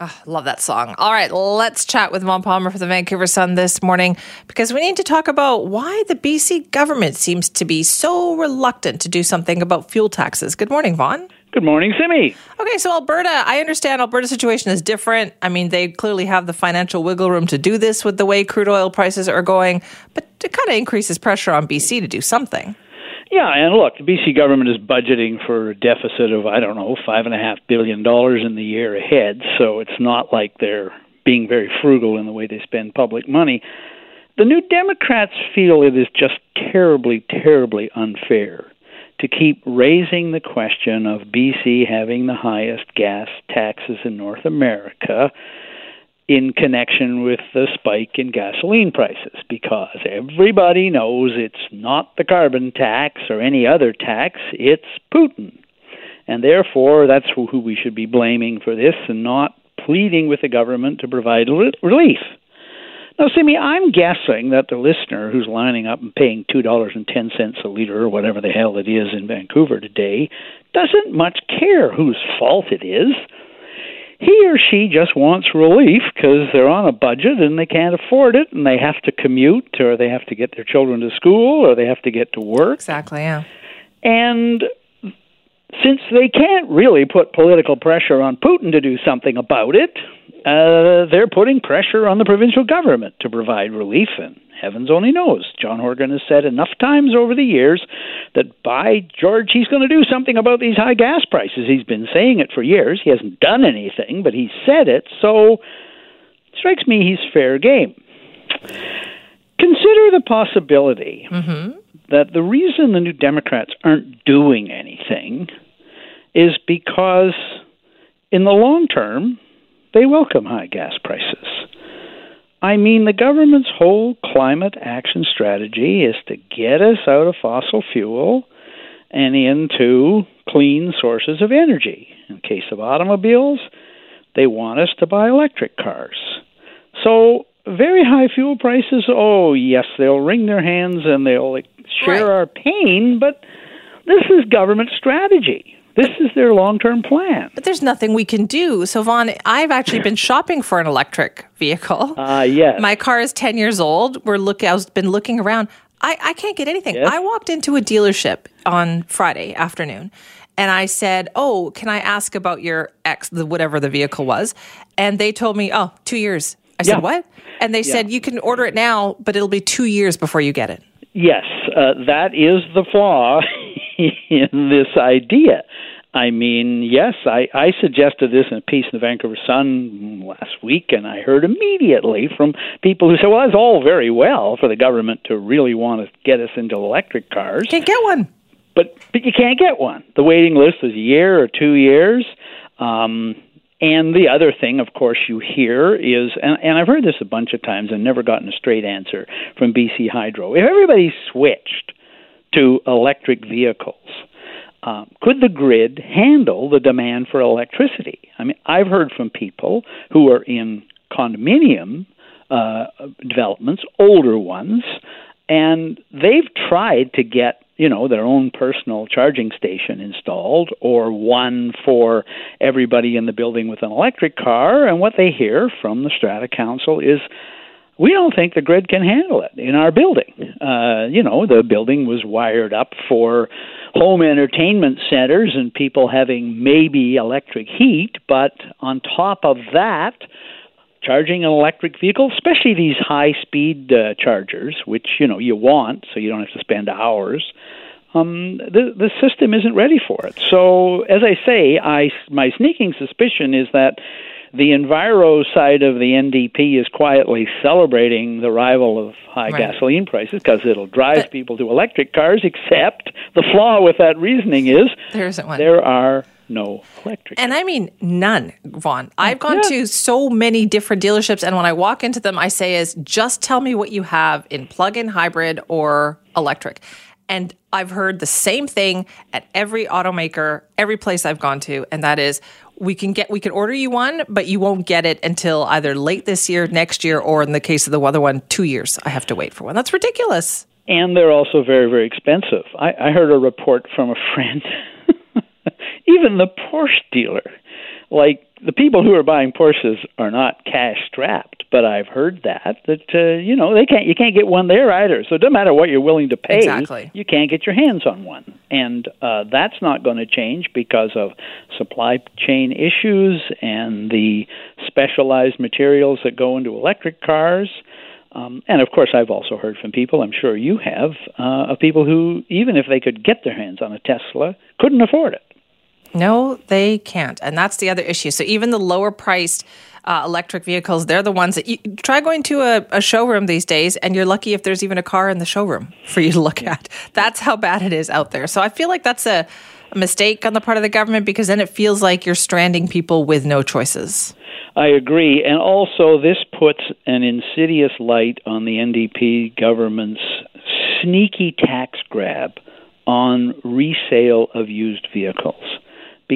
Oh, love that song. All right, let's chat with Vaughn Palmer for the Vancouver Sun this morning because we need to talk about why the BC government seems to be so reluctant to do something about fuel taxes. Good morning, Vaughn. Good morning, Simi. Okay, so Alberta, I understand Alberta's situation is different. I mean, they clearly have the financial wiggle room to do this with the way crude oil prices are going, but it kind of increases pressure on BC to do something. Yeah, and look, the BC government is budgeting for a deficit of I don't know five and a half billion dollars in the year ahead. So it's not like they're being very frugal in the way they spend public money. The New Democrats feel it is just terribly, terribly unfair to keep raising the question of BC having the highest gas taxes in North America in connection with the spike in gasoline prices because everybody knows it's not the carbon tax or any other tax, it's Putin. And therefore, that's who we should be blaming for this and not pleading with the government to provide relief. Now, Simi, I'm guessing that the listener who's lining up and paying $2.10 a liter or whatever the hell it is in Vancouver today doesn't much care whose fault it is he or she just wants relief because they're on a budget and they can't afford it and they have to commute or they have to get their children to school or they have to get to work. Exactly, yeah. And since they can't really put political pressure on Putin to do something about it, uh, they're putting pressure on the provincial government to provide relief. And heavens only knows. John Horgan has said enough times over the years that by George, he's going to do something about these high gas prices. He's been saying it for years. He hasn't done anything, but he said it. So it strikes me he's fair game. Consider the possibility mm-hmm. that the reason the New Democrats aren't doing anything is because, in the long term, they welcome high gas prices. I mean, the government's whole climate action strategy is to get us out of fossil fuel and into clean sources of energy. In case of automobiles, they want us to buy electric cars. So, very high fuel prices, oh, yes, they'll wring their hands and they'll share right. our pain, but this is government strategy. This is their long term plan. But there's nothing we can do. So, Vaughn, I've actually been shopping for an electric vehicle. Ah, uh, yes. My car is 10 years old. We're look, I've been looking around. I, I can't get anything. Yes. I walked into a dealership on Friday afternoon and I said, "Oh, can I ask about your X, the whatever the vehicle was?" And they told me, "Oh, two years." I said, "What?" And they yeah. said, "You can order it now, but it'll be two years before you get it." Yes, uh, that is the flaw in this idea. I mean, yes, I, I suggested this in a piece in the Vancouver Sun last week, and I heard immediately from people who said, well, it's all very well for the government to really want to get us into electric cars. Can't get one. But, but you can't get one. The waiting list is a year or two years. Um, and the other thing, of course, you hear is, and, and I've heard this a bunch of times and never gotten a straight answer from BC Hydro. If everybody switched to electric vehicles, um, could the grid handle the demand for electricity? I mean, I've heard from people who are in condominium uh, developments, older ones, and they've tried to get you know their own personal charging station installed or one for everybody in the building with an electric car and what they hear from the strata council is we don't think the grid can handle it in our building. Uh, you know, the building was wired up for home entertainment centers and people having maybe electric heat, but on top of that, charging an electric vehicle, especially these high speed uh, chargers, which you know you want, so you don't have to spend hours. Um, the the system isn't ready for it. So, as I say, I my sneaking suspicion is that the Enviro side of the NDP is quietly celebrating the arrival of high right. gasoline prices because it'll drive but, people to electric cars, except the flaw with that reasoning is there isn't one. There are no electric. And I mean none, Vaughn. I've gone yeah. to so many different dealerships, and when I walk into them, I say, "Is just tell me what you have in plug-in hybrid or electric." And I've heard the same thing at every automaker, every place I've gone to, and that is we can get we can order you one, but you won't get it until either late this year, next year, or in the case of the other one, two years. I have to wait for one. That's ridiculous. And they're also very, very expensive. I, I heard a report from a friend, even the Porsche dealer, like the people who are buying Porsches are not cash strapped, but I've heard that that uh, you know they can't you can't get one there either. So it doesn't matter what you're willing to pay, exactly. you can't get your hands on one, and uh, that's not going to change because of supply chain issues and the specialized materials that go into electric cars. Um, and of course, I've also heard from people, I'm sure you have, uh, of people who, even if they could get their hands on a Tesla, couldn't afford it. No, they can't. And that's the other issue. So even the lower priced uh, electric vehicles, they're the ones that you try going to a, a, showroom these days, and you're lucky if there's even a car in the showroom for you to look at. That's how bad it is out there. So I feel like that's a, a mistake on the part of the government because then it feels like you're stranding people with no choices. I agree. And also, this puts an insidious light on the NDP government's sneaky tax grab on resale of used vehicles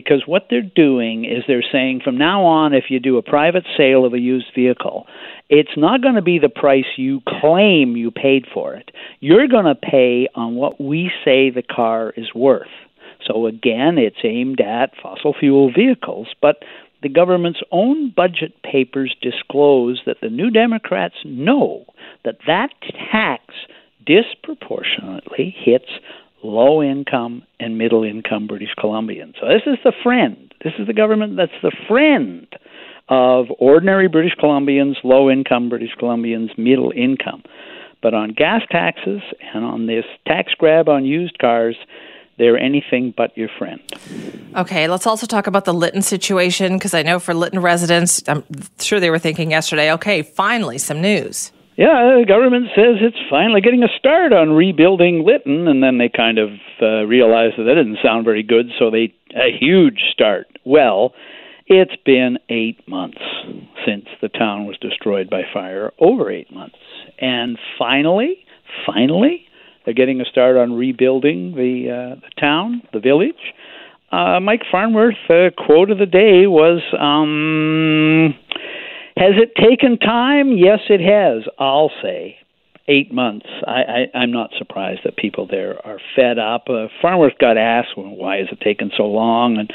because what they're doing is they're saying from now on, if you do a private sale of a used vehicle, it's not going to be the price you claim you paid for it. You're going to pay on what we say the car is worth. So again, it's aimed at fossil fuel vehicles, but the government's own budget papers disclose that the New Democrats know that that tax disproportionately hits low income and middle income British Columbians. So this is the friend. This is the government that's the friend of ordinary British Columbians, low income British Columbians, middle income. But on gas taxes and on this tax grab on used cars, they're anything but your friend. Okay, let's also talk about the Lytton situation because I know for Lytton residents, I'm sure they were thinking yesterday, okay, finally some news. Yeah, the government says it's finally getting a start on rebuilding Lytton, and then they kind of uh, realized that that didn't sound very good, so they a huge start. Well, it's been eight months since the town was destroyed by fire, over eight months, and finally, finally, they're getting a start on rebuilding the uh, the town, the village. Uh, Mike Farnworth uh, quote of the day was. Um, has it taken time? Yes, it has. I'll say eight months. I, I, I'm not surprised that people there are fed up. Uh, Farnworth got asked, well, why has it taken so long? And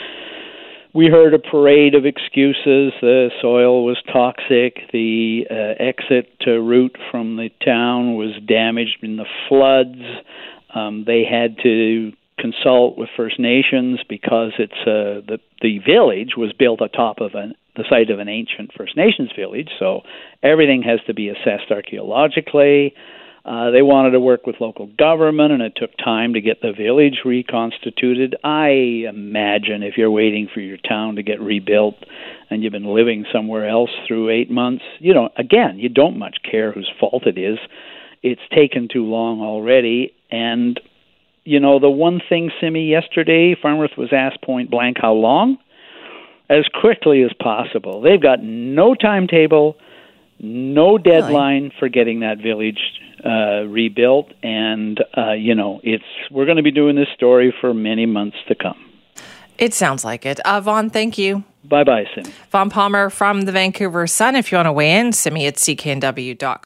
we heard a parade of excuses. The soil was toxic. The uh, exit route from the town was damaged in the floods. Um, they had to consult with First Nations because it's uh, the the village was built atop of an the site of an ancient First Nations village, so everything has to be assessed archaeologically. Uh, they wanted to work with local government, and it took time to get the village reconstituted. I imagine if you're waiting for your town to get rebuilt and you've been living somewhere else through eight months, you know, again, you don't much care whose fault it is. It's taken too long already, and you know, the one thing, Simi, yesterday, Farnworth was asked point blank how long as quickly as possible. They've got no timetable, no deadline really? for getting that village uh, rebuilt, and uh, you know it's we're going to be doing this story for many months to come. It sounds like it. Uh, Vaughn, thank you. Bye bye, Simi. Vaughn Palmer from the Vancouver Sun. If you want to weigh in, send me at cknw.com.